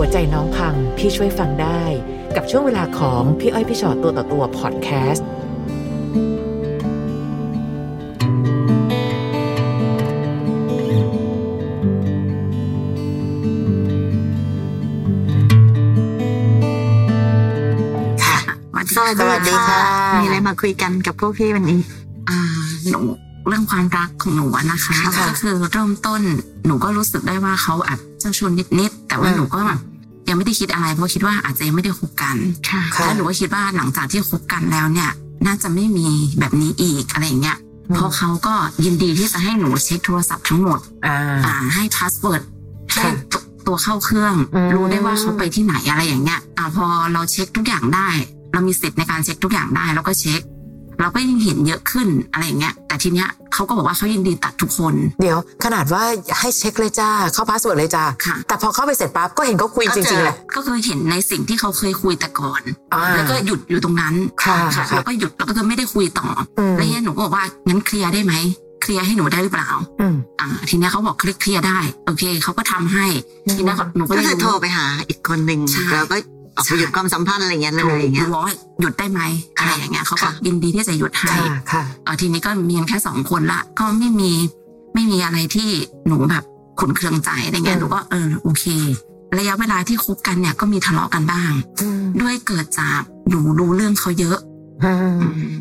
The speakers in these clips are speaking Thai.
หัวใจน้องพังพี่ช่วยฟังได้ กับช่วงเวลาของพี่อ้อยพี่ชอตตัวต่อตัวพอดแคสต์ค่ะสวัสสวัสดีดีค่ะค่ะ มีอะไรมาคุยกันกับพวกพี่วันนี้ อ่า หนูเรื่องความรักของหนูอะนะคะค่ะก็คือเริ่มต้นหนูก็รู้สึกได้ว่าเขาอาจเจ้าชู้นิดๆแต่ว่าอืมหนูก็แบบ ยังไม่ได้คิดอะไรเพราะคิดว่าอาจจะยังไม่ได้คบกันค่ะค่ะแล้วหนูก็คิดว่าหลังจากที่คบกันแล้วเนี่ย น่าจะไม่มีแบบนี้อีกอะไรอย่างเงี้ยอืมเพราะเขาก็ยินดีที่จะให้หนูเช็คโทรศัพท์ทั้งหมดอ่าอ่าให้ password ให้ค่ะตัวตัวเข้าเครื่องอืมรู้ได้ว่าเขาไปที่ไหนอะไรอย่างเงี้ยอ่าพอเราเช็คทุกอย่างได้ เรามีสิทธิ์ในการเช็คทุกอย่างได้เราก็เช็ค เราก็ยิ่งเห็นเยอะขึ้นอะไรอย่างเงี้ยแต่ทีเนี้ยเขาก็บอกว่าเขายินดีตัดทุกคน เดี๋ยว ขนาดว่าให้เช็คเลยจ้าเข้า password เลยจ้าค่ะแต่พอเข้าไปเสร็จปั๊บก็เห็นเขาคุยจริงๆแหละก็คือเห็นในสิ่งที่เขาเคยคุยแต่ก่อนอ่าแล้วก็หยุดอยู่ตรงนั้นค่ะค่ะแล้วก็หยุดแล้วก็คือไม่ได้คุยต่ออมแล้วเนี่ยหนูก็บอกว่างั้นเคลียร์ได้ไหมเคลียร์ให้หนูได้หรือเปล่าอืมอ่า ทีเนี้ยเขาบอกคลิกเคลียร์ได้ โอเคเขาก็ทำให้อืมทีเนี้ยหนูก็ก็เลยคือโทรไปหาอีกคนหนึ่งใช่แล้วก็ ออกไปหยุดความสัมพันธ์อะไรเงี้ยเลยอย่างเงี้ยบอกว่าหยุดได้ไหมอะไรอย่างเงี้ยเขาก็ยินดีที่จะหยุดให้ทีนี้ก็มีแค่สองคนละ ก็ไม่มีไม่มีอะไรที่หนูแบบขุนเคืองใจอะไรเงี้ยหนูก็เออโอเค ระยะเวลาที่คบกันเนี่ยก็มีทะเลาะกันบ้าง ด้วยเกิดจากหนูรู้เรื่องเขาเยอะ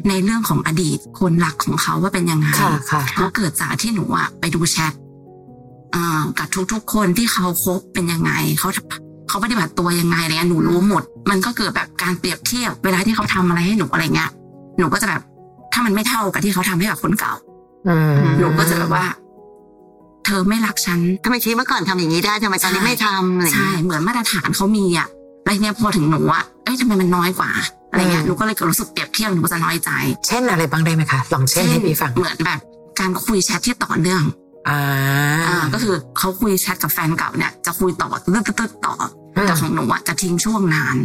ในเรื่องของอดีตคนรักของเขาว่าเป็นยังไงก็เกิดจากที่หนูอะไปดูแชทกับทุกๆคนที่เขาคบเป็นยังไงเขา เขาปฏิบัติตัวยังไงอะไรเงี้ยหนูรู้หมด มันก็เกิดแบบการเปรียบเทียบเวลาที่เขาทำอะไรให้หนูอะไรเงี้ยหนูก็จะแบบ ถ้ามันไม่เท่ากับที่เขาทำให้กับคนเก่าอืมหนูก็จะแบบว่า เธอไม่รักฉันทำไมทีเมื่อก่อนทำอย่างนี้ได้ทำไมตอนนี้ไม่ทำอะไรใช่เงี้ยเหมือนมาตรฐานเขามีอะแล้วทีเนี้ยพอถึงหนูอะเอ้ยทำไมมันน้อยกว่าอะไรเงี้ยหนูก็เลยรู้สึกเปรียบเทียบหนูก็จะน้อยใจ เช่นอะไรบ้างได้ไหมคะลองเช่นให้พี่ฟังเหมือนแบบ การคุยแชทที่ต่อเนื่องอ่าอ่าก็คือเขาคุยแชทกับแฟนเก่าเนี่ยจะคุยต่อตึ๊ดตึ๊ดตึ๊ดต่ออม แต่ของหนูอะจะทิ้งช่วงนาน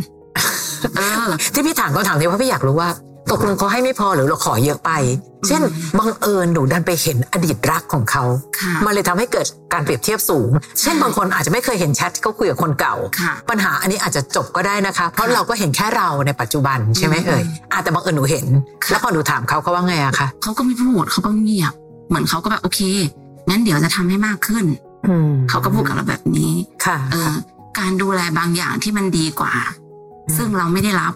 เออ ที่พี่ถามก็ถามนี้เพราะพี่อยากรู้ว่าตกลงเขาให้ไม่พอหรือเราขอเยอะไป เช่นอืมบังเอิญหนูดันไปเห็นอดีตรักของเขาค่ะมันเลยทำให้เกิดการเปรียบเทียบสูง เช่นบางคนอาจจะไม่เคยเห็นแชทที่เขาคุยกับคนเก่าค่ะปัญหาอันนี้อาจจะจบก็ได้นะคะ เพราะค่ะเราก็เห็นแค่เราในปัจจุบันใช่ไหมอืมเอ่ยอาแต่บังเอิญหนูเห็นค่ะแล้วพอหนูถามเขาเขาว่าไงอะคะเขาก็ไม่พูดเขาก็เงียบ เหมือนเขาก็แบบโอเคงั้นเดี๋ยวจะทำให้มากขึ้นอืมเขาก็พูดกับเราแบบนี้ค่ะเออ การดูแลบางอย่างที่มันดีกว่าอืมซึ่งเราไม่ได้รับ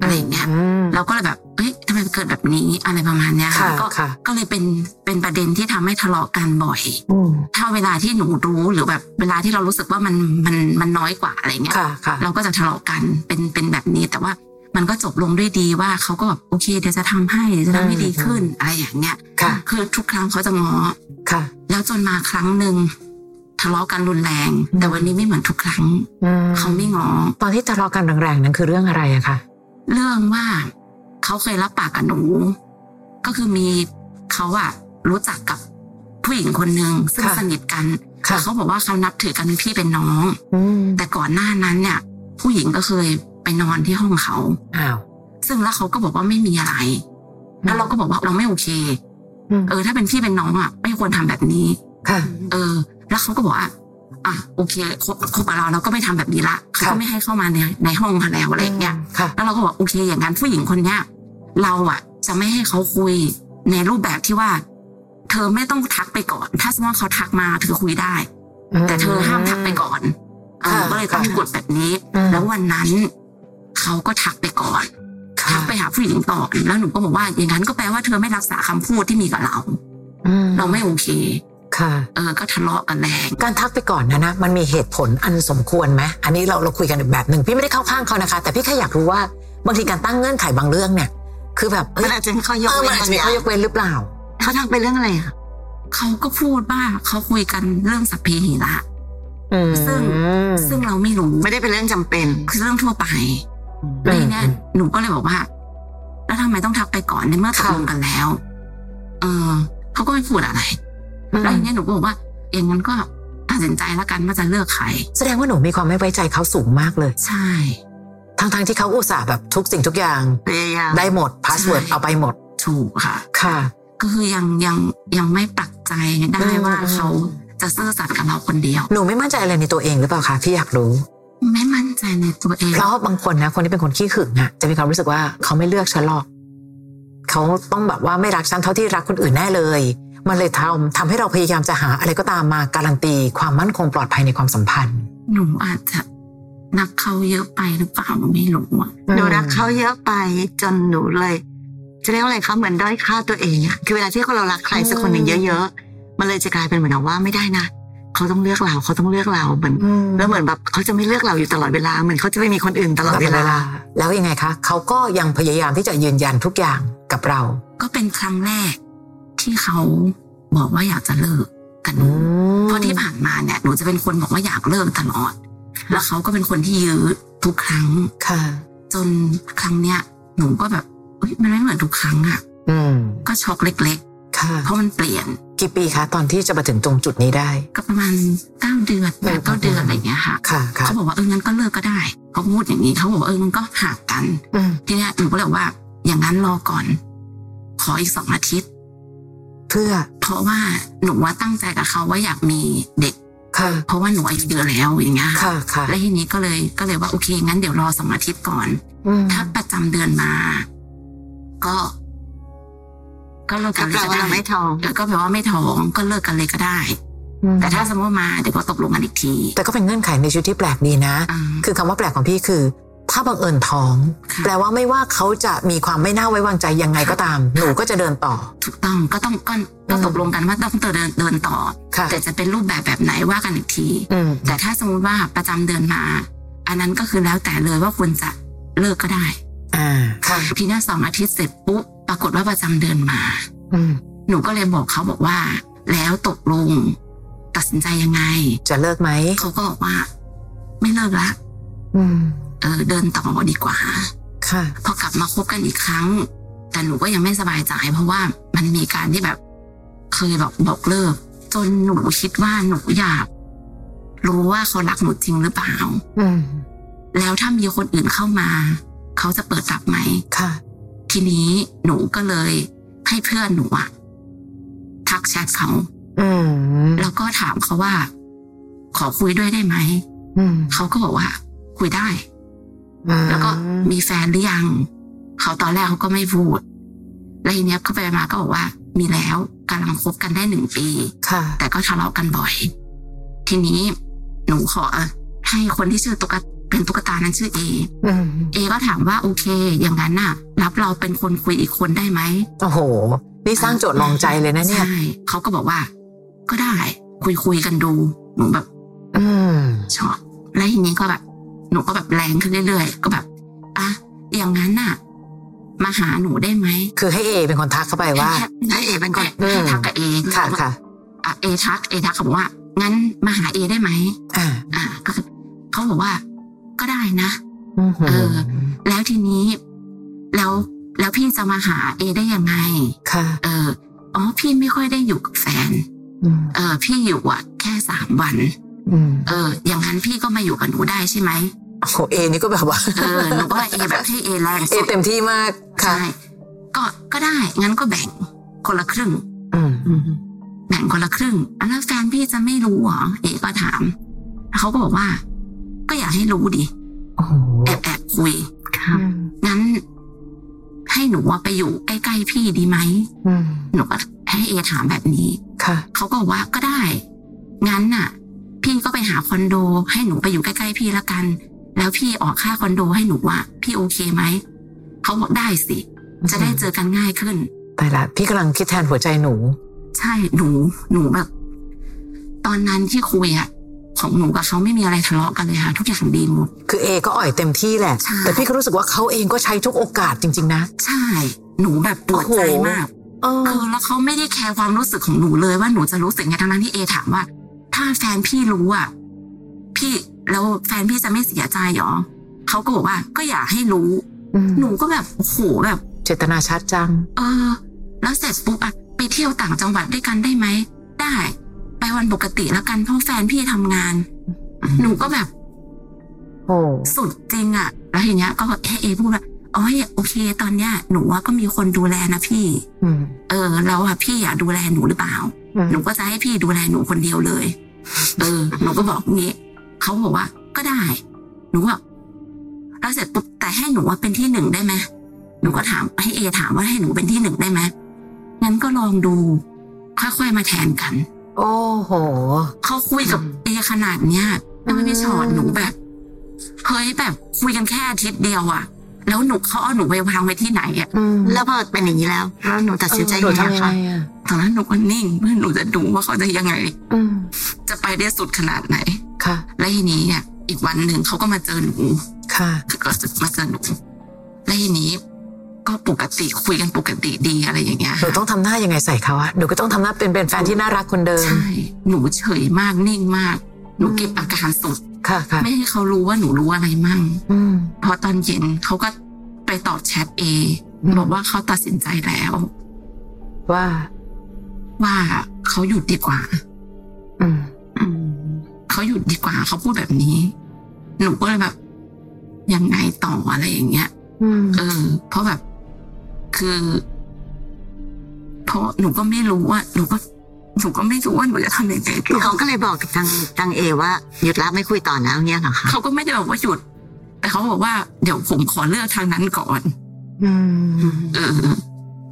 อะไรอย่างเงี้ยมเราก็เลยแบบ เอ้ยทำไมมันเกิดแบบนี้อะไรประมาณเนี้ยค่ะค่ะก็ค่ะก็เลยเป็นเป็นประเด็นที่ทำให้ทะเลาะกันบ่อยอืมถ้าเวลาที่หนูรู้หรือแบบเวลาที่เรารู้สึกว่ามันมันมันน้อยกว่าอะไรเงี้ยค่ะค่ะเราก็จะทะเลาะกันเป็นเป็นแบบนี้ แต่ว่ามันก็จบลงด้วยดีว่าเขาก็แบบโอเคเดี๋ยวจะทำให้เดี๋ยวจะทำให้ดีขึ้นอะไรอย่างเงี้ยค่ะคือทุกครั้งเขาจะง้อค่ะ แล้วจนมาครั้งหนึ่ง ทะเลาะกันรุนแรงอืมแต่วันนี้ไม่เหมือนทุกครั้งอืมเขาไม่ง้อตอนที่ทะเลาะกันแรงๆนั้นคือเรื่องอะไรอะคะเรื่องว่าเขาเคยรับปากกับหนู ก็คือมีเขาอะรู้จักกับผู้หญิงคนหนึ่งซึ่งค่ะสนิทกันค่ะแต่เขาบอกว่าเขานับถือกันเป็นพี่เป็นน้องอืมแต่ก่อนหน้านั้นเนี่ย ผู้หญิงก็เคยไปนอนที่ห้องเขาอ้าวซึ่งแล้วเขาก็บอกว่าไม่มีอะไร แล้วเราก็บอกว่าเราไม่โอเคอืมเออ ถ้าเป็นพี่เป็นน้องอะ ไม่ควรทำแบบนี้ค่ะเออ แล้วเขาก็บอกว่าอะโอเคคบคบกับเราเราก็ไม่ทำแบบนี้ละเขาครัก็บไม่ให้เข้ามาในในห้องเขาแล้วอะไรอย่างเงี้ยค่ะแล้วเราก็บอกโอเค อย่างนั้นผู้หญิงคนเนี้ยเราอะ จะไม่ให้เขาคุยในรูปแบบที่ว่า เธอไม่ต้องทักไปก่อน ถ้าสมมติว่าเขาทักมาเธอคุยได้ แต่เธอห้ามทักไปก่อนเออค่ะก็เลยต้องค่ะกดแบบนี้อืมแล้ววันนั้นเขาก็ทักไปก่อนค่ะทักไปหาผู้หญิงต่อแล้วหนูก็บอกว่าอย่างนั้นก็แปลว่าเธอไม่รักษาคำพูดที่มีกับเราอืมเราไม่โอเค ค่ะเออก็ทะเลาะกันแรงการทักไปก่อนนะนะมันมีเหตุผลอันสมควรไหมอันนี้เราเราคุยกันอีกแบบหนึ่งพี่ไม่ได้เข้าข้างเขานะคะ แต่พี่แค่อยากรู้ว่าบางทีการตั้งเงื่อนไขบางเรื่องเนี่ย คือแบบเอ้มัยนอาจจะมีข้อยกเออเว้มันนอาจบาจะงมีอย่าข้องยกเว้นหรือเปล่าเขาทักไปเรื่องอะไรอะเขาก็พูดว่าเขาคุยกันเรื่องสัพเพเหระอืมซึ่งซึ่งเราไม่รู้ไม่ได้เป็นเรื่องจำเป็น คือเรื่องทั่วไปอืมแล้วทีเนี้ยหนูก็เลยบอกว่า แล้วทำไมต้องทักไปก่อนในเมื่อตกค่ะลงกันแล้ว เออเขาก็ไม่พูดอะไร แล้วทีเนี้ยหนูก็บอกว่าอย่างนั้นก็ตัดสินใจแล้วกันว่าจะเลือกใคร แสดงว่าหนูมีความไม่ไว้ใจเขาสูงมากเลย ใช่ทั้งๆที่เขาอุตส่าห์แบบทุกสิ่งทุกอย่างพยายามได้หมด password ใช่เอาไปหมด ถูกค่ะ ค่ะ ก็คือยังยังยังไม่ปักใจได้ว่าอืมเขาจะซื่อสัตย์กับเราคนเดียว หนูไม่มั่นใจอะไรในตัวเองหรือเปล่าคะพี่อยากรู้อืนในตัวเอง เพราะบางคนนะ คนที่เป็นคนขี้หึงอะจะมีความรู้สึกว่าเขาไม่เลือกฉันหรอกเขาต้องแบบว่าไม่รักฉันเท่าที่รักคนอื่นแน่เลย มันเลยทำทำให้เราพยายามจะหาอะไรก็ตามมาการันตีความมั่นคงปลอดภัยในความสัมพันธ์ หนูอาจจะนักเขาเยอะไปหรือเปล่าหนูไม่รู้อะหนูรักเขาเยอะไปจนหนูเลยจะเรียกว่าอะไรคะเหมือนด้อยค่าตัวเองอะคือเวลาที่เรารักใครสักคนหนึ่งเยอะๆมันเลยจะกลายเป็นเหมือนกับว่าไม่ได้นะเขาต้องเลือกเราเขาต้องเลือกเราเหมือนอืมแล้วเหมือนแบบเขาจะไม่เลือกเราอยู่ตลอดเวลาเหมือนเขาจะไม่มีคนอื่นตลอดเวลา แล้วยังไงคะเขาก็ยังพยายามที่จะยืนยันทุกอย่างกับเรา ก็เป็นครั้งแรก ที่เขาบอกว่าอยากจะเลิกกับหนูเพราะที่ผ่านมาเนี่ยหนูจะเป็นคนบอกว่าอยากเลิกตลอด แล้วเขาก็เป็นคนที่ยื้อทุกครั้งค่ะ จนครั้งเนี้ยหนูก็แบบเอ้ยมันไม่เหมือนทุกครั้งอะอืมก็ช็อกเล็กค่ะๆเพราะมันเปลี่ยนกี่ปีคะตอนที่จะมาถึงตรงจุดนี้ได้ ก็ประมาณเก้าเดือนแปดเก้าเดือนอะไรอย่างเงี้ยค่ะค่ะค่ะเขาบอกว่าเอองั้นก็เลิกก็ได้เขาพูดอย่างนี้เขาบอกว่าเออมันก็ห่างกันอืมทีเนี้ยหนูก็เลยบอกว่า อย่างนั้นรอก่อน ขออีกสองอาทิตย์ เพื่อเพราะว่าหนูว่าตั้งใจกับเขาว่าอยากมีเด็กค่ะเพราะว่าหนูอายุเยอะแล้วอย่างเงี้ยค่ะค่ะ แล้วทีนี้ก็เลยก็เลยว่าโอเคงั้นเดี๋ยวรอสองอาทิตย์ก่อนอืมถ้าประจำเดือนมา ก็ ก็เลิกก็กันเลแปลยก็ว่าได้เราไม่ท้องแล้วก็แปลว่าไม่ท้องก็เลิกกันเลยก็ได้อืมแต่ถ้าสมมติว่ามาเดี๋ยวก็ตกลงกันอีกที แต่ก็เป็นเงื่อนไขในชีวิตที่แปลกดีนะอ่าคือคำว่าแปลกของพี่คือ ถ้าบังเอิญท้องค่ะแปลว่าไม่ว่าเขาจะมีความไม่น่าไว้วางใจยังไงก็ตาม หนูก็จะเดินต่อ ถูกต้องก็ต้องก็ก็อืมตกลงกันว่าต้องเดินเดินต่อค่ะแต่จะเป็นรูปแบบแบบไหนว่ากันอีกทีอืมแต่ถ้าสมมติว่าประจำเดือนมา อันนั้นก็คือแล้วแต่เลยว่าคุณจะเลิกก็ได้อ่าค่ะทีนี้สองอาทิตย์เสร็จปุ๊บปรากฏว่าประจำเดือนมาอืมหนูก็เลยบอกเขาบอกว่า แล้วตกลงตัดสินใจยังไง จะเลิกไหมเขาก็บอกว่า ไม่เลิกละอืม เออเดินต่อดีกว่า ค่ะ พอกลับมาคบกันอีกครั้ง แต่หนูก็ยังไม่สบายใจเพราะว่ามันมีการที่แบบ เคยบอกบอกเลิก จนหนูคิดว่าหนูอยาก รู้ว่าเขารักหนูจริงหรือเปล่า อืมแล้วถ้ามีคนอื่นเข้ามา เขาจะเปิดรับไหมค่ะ ทีนี้หนูก็เลยให้เพื่อนหนูอะทักแชทเขา อืมแล้วก็ถามเขาว่า ขอคุยด้วยได้ไหม อืมเขาก็บอกว่า คุยได้ แล้วก็มีแฟนหรือยัง เขาตอนแรกเขาก็ไม่พูด แล้วทีเนี้ยเขาไปมาก็บอกว่า มีแล้วกำลังคบกันได้หนึ่งปีค่ะ แต่ก็ทะเลาะกันบ่อย ทีนี้หนูขอให้คนที่ชื่อตุ๊กตาเป็นตุ๊กตานั้นชื่อเออืมเอก็ถามว่าโอเค อย่างนั้นน่ะ รับเราเป็นคนคุยอีกคนได้ไหมโอ้โห นี่สร้างโจทย์ลองใจเลยนะเนี่ยใช่เขาก็บอกว่า ก็ได้ คุยคุยกันดูหนูแบบ อืมชอบแล้วทีนี้ก็แบบ หนูก็แบบแรงขึ้นเรื่อยๆ ก็แบบอะอย่างนั้นน่ะ มาหาหนูได้ไหมคือให้เอเป็นคนทักเข้าไปว่าให้เอเป็นคนอืมให้ทักกับเอค่ะค่ะอะเอทักเอทักเขาบอกว่า งั้นมาหาเอได้ไหมอ่าอะก็คือเขาบอกว่า ก็ได้นะอืมเออ แล้วทีนี้ แล้วแล้วพี่จะมาหาเอได้ยังไง ค่ะ เอออ๋อพี่ไม่ค่อยได้อยู่กับแฟนอืมเออ พี่อยู่อะ แค่สามวันอืม เออ อย่างนั้นพี่ก็มาอยู่กับหนูได้ใช่ไหมโอ้โหเอนี่ก็แบบว่าเออหนูก็เอแบบให้เอแรงเอสุดเต็มที่มากค่ะใช่ก็ก็ได้ งั้นก็แบ่งคนละครึ่งอืมอืมแบ่งคนละครึ่งอะแล้วแฟนพี่จะไม่รู้เหรอเอก็ถามแล้วเขาก็บอกว่า ก็อยากให้รู้ดิโอ้โหแอบแอบคุยครับอืมงั้น ให้หนูอะไปอยู่ใกล้ๆพี่ดีไหมอืมหนูก็ให้เอถามแบบนี้ค่ะเขาก็บอกว่าก็ได้ งั้นน่ะ พี่ก็ไปหาคอนโด ให้หนูไปอยู่ใกล้ๆพี่ละกัน แล้วพี่ออกค่าคอนโดให้หนูอะพี่โอเคไหมเขาบอกได้สิ จะได้เจอกันง่ายขึ้นแต่ละพี่กำลังคิดแทนหัวใจหนู ใช่หนูหนูแบบ ตอนนั้นที่คุยอะของหนูกับเขาไม่มีอะไรทะเลาะกันเลยค่ะทุกอย่างดีหมด คือเอก็อ่อยเต็มที่แหละใช่แต่พี่ก็รู้สึกว่าเขาเองก็ใช้ทุกโอกาสจริง ๆ นะ ใช่ หนูแบบปวดใจมากเออเออแล้วเขาไม่ได้แคร์ความรู้สึกของหนูเลยว่าหนูจะรู้สึกไงทั้งนั้นที่เอถามว่า ถ้าแฟนพี่รู้อะ พี่แล้วแฟนพี่จะไม่เสียใจหรอเขาก็บอกว่าก็อยากให้รู้มหนูก็แบบโอ้โหแบบ เจตนาชัดจัง เออ แล้วเสร็จปุ๊บอะไปเที่ยวต่างจังหวัดด้วยกันได้ไหมได้ ไปวันปกติแล้วกันเพราะแฟนพี่ทำงานอืมหนูก็แบบโอ้สุดจริงอะแล้วทีเนี้ยก็ให้เอพูดว่า อ๋อโอเค ตอนเนี้ยหนูว่าก็มีคนดูแลนะพี่อืมเออแล้วอะพี่อะดูแลหนูหรือเปล่าอืมหนูก็จะให้พี่ดูแลหนูคนเดียวเลย เออ หนูก็บอกงี้เขาบอกว่า ก็ได้ หนูว่าแล้วเสร็จปุ๊บแต่ให้หนูว่าเป็นที่หนึ่งได้ไหมหนูก็ถามให้เอถามว่าให้หนูเป็นที่หนึ่งได้ไหมงั้นก็ลองดู ค่อยๆมาแทนกัน โอ้โหเขาคุยกับอืมเอขนาดเนี้ยแล้วไม่ได้สอนอืมหนูแบบเฮ้ยแบบคุยกันแค่อาทิตย์เดียวอะ แล้วหนูเขาเอาหนูไปวางไว้ที่ไหนอะอืมแล้วพอเป็นอย่างนี้แล้วแล้วหนูตัดสินใจหนูยังไงทำยังไงคะอะตอนนั้นหนูก็นิ่งเพื่อหนูจะดูว่าเขาจะยังไงอืมจะไปได้สุดขนาดไหนค่ะ และทีนี้เนี่ย อีกวันหนึ่งเขาก็มาเจอหนูค่ะคือก็มาเจอหนูและทีนี้ก็ปกติคุยกันปกติดีอะไรอย่างเงี้ยหนูต้องทำหน้ายังไงใส่เขาอะหนูก็ต้องทำหน้าเป็นเป็นแฟนที่น่ารักคนเดิมใช่หนูเฉยมากนิ่งมาก หนูเก็บอาการสุดค่ะค่ะไม่ให้เขารู้ว่าหนูรู้อะไรมั่งอืมพอตอนเย็นเขาก็ ไปตอบแชทเออืมบอกว่าเขาตัดสินใจแล้ว ว่า ว่าเขาหยุดดีกว่า อืมอืมเขาหยุดดีกว่าเขาพูดแบบนี้ หนูก็เลยแบบยังไงต่ออะไรอย่างเงี้ยอืมเออ เพราะแบบคือ เพราะหนูก็ไม่รู้ว่าหนูก็หนูก็ไม่รู้ว่าหนูจะทำยังไงคือต่เขาอก็เลยบอกกับทางทางเอว่าหยุดแล้วไม่คุยต่อแล้วเนี่ยเหรอคะเขาก็ไม่ได้บอกว่าหยุด แต่เขาบอกว่าเดี๋ยวผมขอเลือกทางนั้นก่อนอืมเออ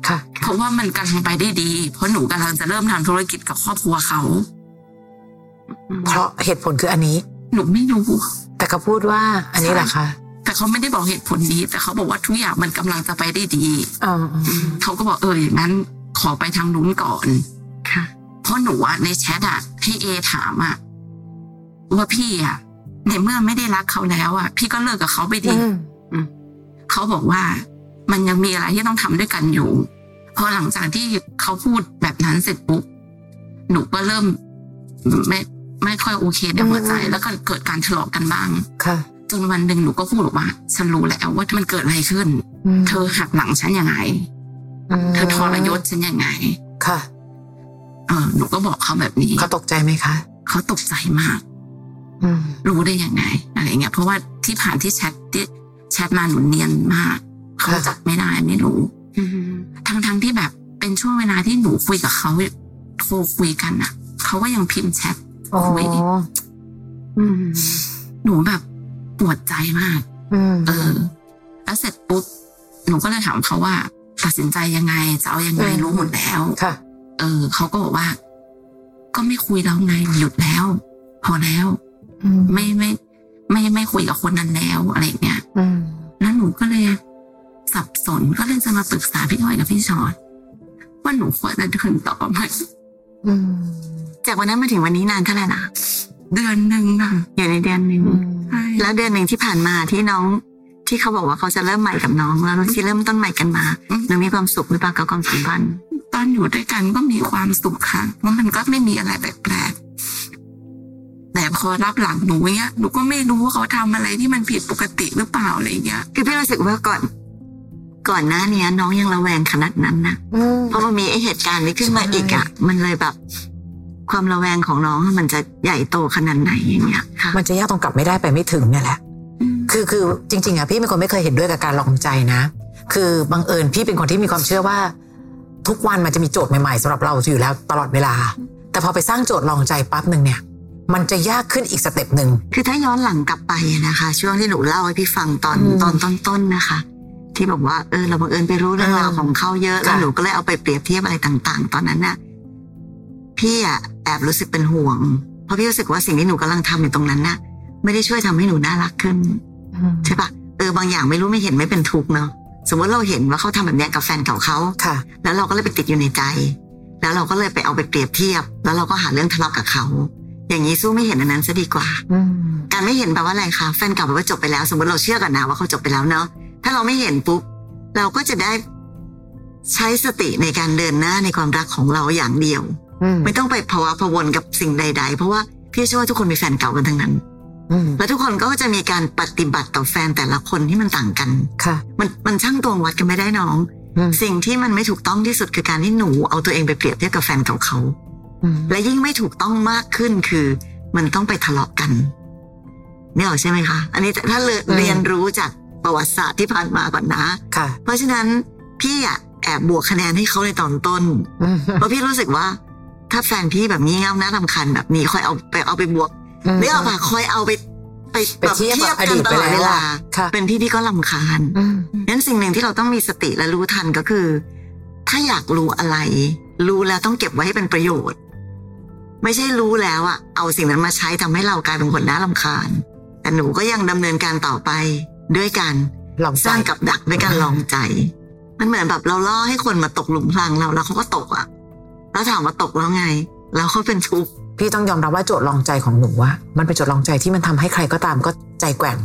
ค่ะเพราะว่ามันกำลังไปได้ดี เพราะหนูกำลังจะเริ่มทำธุรกิจกับครอบครัวเขา เพราะเหตุผลคืออันนี้ หนูไม่รู้ แต่เขาพูดว่า อันนี้แหละคะแต่เขาไม่ได้บอกเหตุผลนี้ แต่เขาบอกว่าทุกอย่างมันกำลังจะไปได้ดีอ๋อเขาก็บอกเอออย่างนั้น ขอไปทางนู้นก่อน ค่ะ เพราะหนูอะในแชทอะให้เอถามอะว่าพี่อะ ในเมื่อไม่ได้รักเขาแล้วอะพี่ก็เลิกกับเขาไปดิอืมเขาบอกว่ามันยังมีอะไรที่ต้องทำด้วยกันอยู่พอหลังจากที่เขาพูดแบบนั้นเสร็จปุ๊บหนูก็เริ่มไม่ไม่ค่อยโอเคในหัวใจ แล้วก็เกิดการทะเลาะกันบ้างค่ะจนวันหนึ่งหนูก็พูดออกว่าฉันรู้แล้วว่ามันเกิดอะไรขึ้นมเธอหักหลังฉันยังไงมเธอทรยศฉันยังไง ค่ะ เออหนูก็บอกเขาแบบนี้ เขาตกใจไหมคะ เขาตกใจมากอืม รู้ได้ยังไงอะไรเงี้ยเพราะว่าที่ผ่านที่แชทที่แชทมาหนูเนียนมากเขาจับไม่ได้ไม่รู้อืมทั้งทั้งๆที่แบบเป็นช่วงเวลาที่หนูคุยกับเขาโทรคุยกันอะเขาก็ยังพิมพ์แชทโอ้คุยอืมหนูแบบปวดใจมากอืมเออ แล้วเสร็จปุ๊บหนูก็เลยถามเขาว่า ตัดสินใจยังไงจะเอายังไงรู้หมดแล้วค่ะ เออเขาก็บอกว่า ก็ไม่คุยแล้วไงหยุดแล้ว พอแล้วอืม ไม่ไม่ไม่ไม่คุยกับคนนั้นแล้วอะไรอย่างเงี้ยอืมแล้วหนูก็เลยสับสนก็เลยจะมาปรึกษาพี่อ้อยกับพี่ชอตว่าหนูควรจะเดินต่อไหมอืมจากวันนั้นมาถึงวันนี้นานเท่าไหร่นะเดือนหนึ่งค่ะอยู่ในเดือนหนึ่งอืมใช่แล้วเดือนหนึ่งที่ผ่านมาที่น้อง ที่เขาบอกว่าเขาจะเริ่มใหม่กับน้องแล้วที่เริ่มต้นใหม่กันมาหนูมีความสุขหรือเปล่ากับความสัมพันธ์ตอนอยู่ด้วยกันก็มีความสุขค่ะเพราะมันก็ไม่มีอะไรแปลก ๆแต่พอรับหลังหนูเนี้ยหนูก็ไม่รู้ว่าเขาทำอะไรที่มันผิดปกติหรือเปล่าอะไรอย่างเงี้ยคือพี่รู้สึกว่าก่อนก่อนหน้าเนี้ยน้องยังระแวงขนาดนั้นนะอืมเพราะมันมีไอเหตุการณ์นี้ขึ้นมาใช่อีกอะ มันเลยแบบ ความระแวงของน้องมันจะใหญ่โตขนาดไหนอย่างเงี้ยค่ะมันจะยากตรงกลับไม่ได้ไปไม่ถึงเนี่ยแหละคือคือจริง ๆอะพี่เป็นคนไม่เคยเห็นด้วยกับการลองใจนะ คือบังเอิญพี่เป็นคนที่มีความเชื่อว่า ทุกวันมันจะมีโจทย์ใหม่ๆสำหรับเราอยู่แล้วตลอดเวลา แต่พอไปสร้างโจทย์ลองใจปั๊บหนึ่งเนี่ย มันจะยากขึ้นอีกสเต็ปหนึ่งคือถ้าย้อนหลังกลับไปนะคะ ช่วงที่หนูเล่าให้พี่ฟังตอนอืมตอนต้นๆนะคะ ที่บอกว่าเออเราบังเอิญไปรู้เรื่องราวอ่าของเขาเยอะแล้วค่ะหนูก็เลยเอาไปเปรียบเทียบอะไรต่าง ๆ ตอนนั้นน่ะพี่อะแอบรู้สึกเป็นห่วง เพราะพี่รู้สึกว่าสิ่งที่หนูกำลังทำอยู่ตรงนั้นน่ะ ไม่ได้ช่วยทำให้หนูน่ารักขึ้นอืมใช่ปะเออบางอย่างไม่รู้ไม่เห็นไม่เป็นทุกข์เนาะสมมติเราเห็นว่าเขาทำแบบเนี้ยกับแฟนเก่าเขาค่ะ แล้วเราก็เลยไปติดอยู่ในใจ แล้วเราก็เลยไปเอาไปเปรียบเทียบ แล้วเราก็หาเรื่องทะเลาะกับเขา อย่างนี้สู้ไม่เห็นอันนั้นซะดีกว่าอืมการไม่เห็นแปลว่าอะไรคะแฟนเก่าแปลว่าจบไปแล้ว สมมติเราเชื่อกันนะว่าเขาจบไปแล้วเนาะถ้าเราไม่เห็นปุ๊บเราก็จะได้ใช้สติในการเดินหน้าในความรักของเราอย่างเดียวอืมไม่ต้องไปภาวะพะวนกับสิ่งใด ๆ เพราะว่าพี่เชื่อว่าทุกคนมีแฟนเก่ากันทั้งนั้นอืมและทุกคนก็จะมีการปฏิบัติต่อแฟนแต่ละคนที่มันต่างกันค่ะ มันมันช่างตวงวัดกันไม่ได้น้องอืมสิ่งที่มันไม่ถูกต้องที่สุดคือการที่หนูเอาตัวเองไปเปรียบเทียบกับแฟนเก่าเขาอืม และยิ่งไม่ถูกต้องมากขึ้นคือ มันต้องไปทะเลาะกันนี่ออกใช่ไหมคะ อันนี้ถ้าเรียนเรียนรู้จากประวัติศาสตร์ที่ผ่านมาก่อนนะค่ะ เพราะฉะนั้นพี่อะแอบบวกคะแนนให้เขาในตอนต้นอืมเพราะพี่รู้สึกว่า ถ้าแฟนพี่แบบงี่เง่าน่ารำคาญแบบนี้คอยเอาไปเอาไปบวกมนึกออกปะคอยเอาไปไปไปเทียบกับอดีตตลอดไปแล้วเวลาค่ะเป็นพี่พี่ก็ลำคาญอืมนั้นสิ่งหนึ่งที่เราต้องมีสติและรู้ทันก็คือ ถ้าอยากรู้อะไร รู้แล้วต้องเก็บไว้ให้เป็นประโยชน์ ไม่ใช่รู้แล้วอะเอาสิ่งนั้นมาใช้ทำให้เรากลายเป็นคนน่าลำคาญ แต่หนูก็ยังดำเนินการต่อไปด้วยการลองสร้างกับดักด้วยการลองใจ มันเหมือนแบบเราล่อให้คนมาตกหลุมพรางเราแล้วเขาก็ตกอะแล้วถามว่าตกแล้วไง แล้วเขาเป็นทุกข์พี่ต้องยอมรับว่าโจทย์ลองใจของหนูว่า มันเป็นโจทย์ลองใจที่มันทำให้ใครก็ตามก็ใจแกว่ง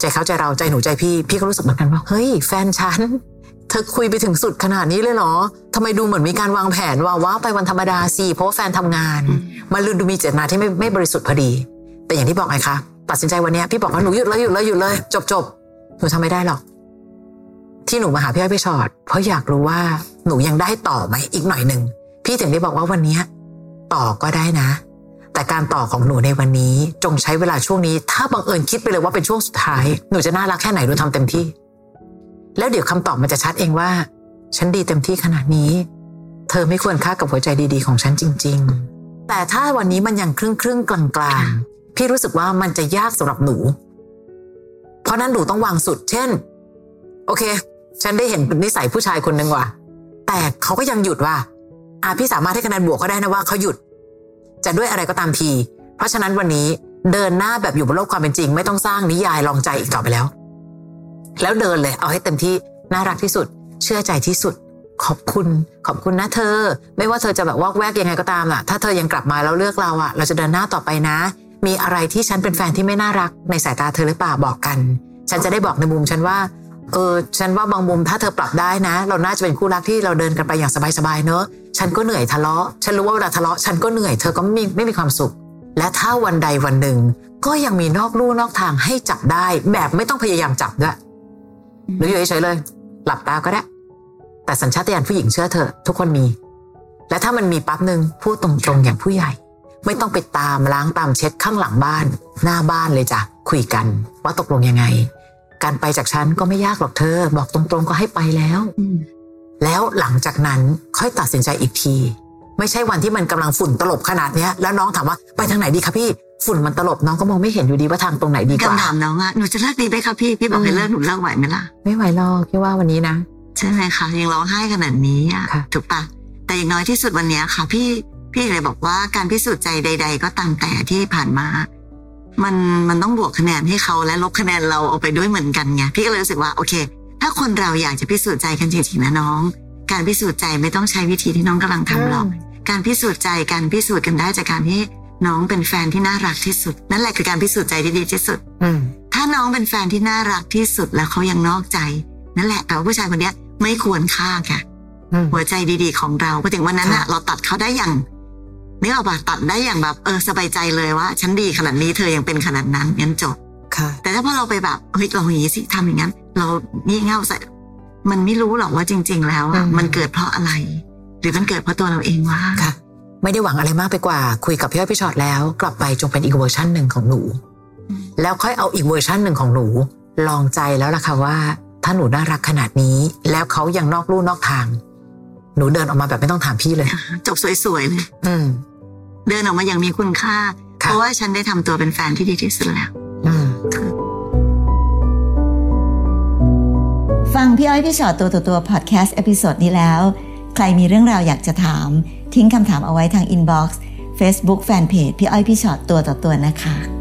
ใจเขาใจเราใจหนูใจพี่ พี่ก็รู้สึกเหมือนกันว่า เฮ้ย แฟนฉันเธอคุยไปถึงสุดขนาดนี้เลยเหรอทำไมดูเหมือนมีการวางแผนว่าว่าไปวันธรรมดาสิเพราะว่าแฟนทำงาน มันลืมดูมีเจตนาที่ไม่ไม่บริสุทธิ์พอดี แต่อย่างที่บอกไงคะตัดสินใจวันนี้พี่บอกว่าหนูหยุดเลยหยุดเลยหยุดเลยจบจบหนูทำไม่ได้หรอก ที่หนูมาหาพี่อ้อยพี่ชอตเพราะอยากรู้ว่าหนูยังได้ต่อไหมอีกหน่อยหนึ่งพี่ถึงได้บอกว่าวันนี้ต่อก็ได้นะ แต่การต่อของหนูในวันนี้จงใช้เวลาช่วงนี้ ถ้าบังเอิญคิดไปเลยว่าเป็นช่วงสุดท้าย หนูจะน่ารักแค่ไหนหนูทำเต็มที่ แล้วเดี๋ยวคำตอบมันจะชัดเองว่า ฉันดีเต็มที่ขนาดนี้ เธอไม่ควรค่ากับหัวใจดีๆ ของฉันจริง ๆ แต่ถ้าวันนี้มันยังครึ่งครึ่งๆกลางๆ พี่รู้สึกว่ามันจะยากสำหรับหนู เพราะนั้นหนูต้องวางสุด เช่น โอเค ฉันได้เห็นนิสัยผู้ชายคนหนึ่งว่ะ แต่เขาก็ยังหยุดว่าอะพี่สามารถให้คะแนนบวกก็ได้นะว่าเขาหยุด จะด้วยอะไรก็ตามที เพราะฉะนั้นวันนี้เดินหน้าแบบอยู่บนโลกความเป็นจริง ไม่ต้องสร้างนิยายลองใจอีกต่อไปแล้ว แล้วเดินเลย เอาให้เต็มที่น่ารักที่สุด เชื่อใจที่สุด ขอบคุณ ขอบคุณนะเธอ ไม่ว่าเธอจะแบบวอกแวกยังไงก็ตามอะ ถ้าเธอยังกลับมาแล้วเลือกเราอะเราจะเดินหน้าต่อไปนะ มีอะไรที่ฉันเป็นแฟนที่ไม่น่ารักในสายตาเธอหรือเปล่าบอกกัน ฉันจะได้บอกในมุมฉันว่าเออฉันว่าบางมุมถ้าเธอปรับได้นะ เราน่าจะเป็นคู่รักที่เราเดินกันไปอย่างสบายๆเนอะฉันก็เหนื่อยทะเลาะ ฉันรู้ว่าเวลาทะเลาะ ฉันก็เหนื่อยเธอก็ไม่ไม่มีความสุข และถ้าวันใดวันหนึ่ง ก็ยังมีนอกลู่นอกทางให้จับได้ แบบไม่ต้องพยายามจับด้วย หรืออยู่เฉยๆเลย หลับตาก็ได้ แต่สัญชาตญาณผู้หญิงเชื่อเถอะทุกคนมี และถ้ามันมีปั๊บหนึ่งพูดตรงๆอย่างผู้ใหญ่ ไม่ต้องไปตามล้างตามเช็ดข้างหลังบ้าน หน้าบ้านเลยจ้ะคุยกันว่าตกลงยังไง การไปจากฉันก็ไม่ยากหรอกเธอ บอกตรงๆก็ให้ไปแล้วอืมแล้วหลังจากนั้นค่อยตัดสินใจอีกที ไม่ใช่วันที่มันกำลังฝุ่นตลบขนาดเนี้ย แล้วน้องถามว่าไปทางไหนดีคะพี่ ฝุ่นมันตลบน้องก็มองไม่เห็นอยู่ดีว่าทางตรงไหนดีกว่าคำถามน้องอะหนูจะเลิกดีไหมคะพี่พี่บอกให้เลิกหนูเลิกไหวไหมล่ะไม่ไหวหรอกพี่ว่าวันนี้นะใช่ไหมคะยังร้องไห้ขนาดนี้อะค่ะถูกปะแต่อย่างน้อยที่สุดวันเนี้ยค่ะ พี่พี่เลยบอกว่าการพิสูจน์ใจใด ๆ ก็ตามแต่ที่ผ่านมา มันมันต้องบวกคะแนนให้เขาและลบคะแนนเราเอาไปด้วยเหมือนกันไงพี่ก็เลยรู้สึกว่าโอเค ถ้าคนเราอยากจะพิสูจน์ใจกันจริงๆนะน้อง การพิสูจน์ใจไม่ต้องใช้วิธีที่น้องกำลังทำหรอกการพิสูจน์ใจการพิสูจน์กันได้จากการที่ น้องเป็นแฟนที่น่ารักที่สุด นั่นแหละคือการพิสูจน์ใจที่ดีที่สุดอืมถ้าน้องเป็นแฟนที่น่ารักที่สุดแล้วเขายังนอกใจ นั่นแหละแปลว่าผู้ชายคนเนี้ยไม่ควรค่าค่ะอืมหัวใจดีๆของเราพอถึงวันนั้นน่ะค่ะเราตัดเขาได้อย่างนึกออกปะตัดได้อย่างแบบเออสบายใจเลยว่า ฉันดีขนาดนี้เธอยังเป็นขนาดนั้นงั้นจบค่ะ แต่ถ้าพอเราไปแบบเฮ้ยเราอย่างนี้สิทำอย่างนั้น เรางี่เง่าใส่มันไม่รู้หรอกว่าจริง ๆ แล้วอะอืมมันเกิดเพราะอะไร หรือมันเกิดเพราะตัวเราเองว่าค่ะ ไม่ได้หวังอะไรมากไปกว่า คุยกับพี่อ้อยพี่ชอตแล้ว กลับไปจงเป็นอีกเวอร์ชันหนึ่งของหนูอืมแล้วค่อยเอาอีกเวอร์ชันหนึ่งของหนู ลองใจแล้วล่ะค่ะว่า ถ้าหนูน่ารักขนาดนี้ แล้วเขายังนอกลู่นอกทาง หนูเดินออกมาแบบไม่ต้องถามพี่เลย จบสวยๆเลยอืมเดินออกมาอย่างมีคุณค่าค่ะเพราะว่าฉันได้ทำตัวเป็นแฟนที่ดีที่สุดแล้วอืมฟังพี่อ้อยพี่ฉอดตัวต่อตัวพอดแคสต์ episode นี้แล้ว ใครมีเรื่องราวอยากจะถาม ทิ้งคำถามเอาไว้ทาง inbox Facebook fanpage พี่อ้อยพี่ฉอดตัวต่อตัวนะคะ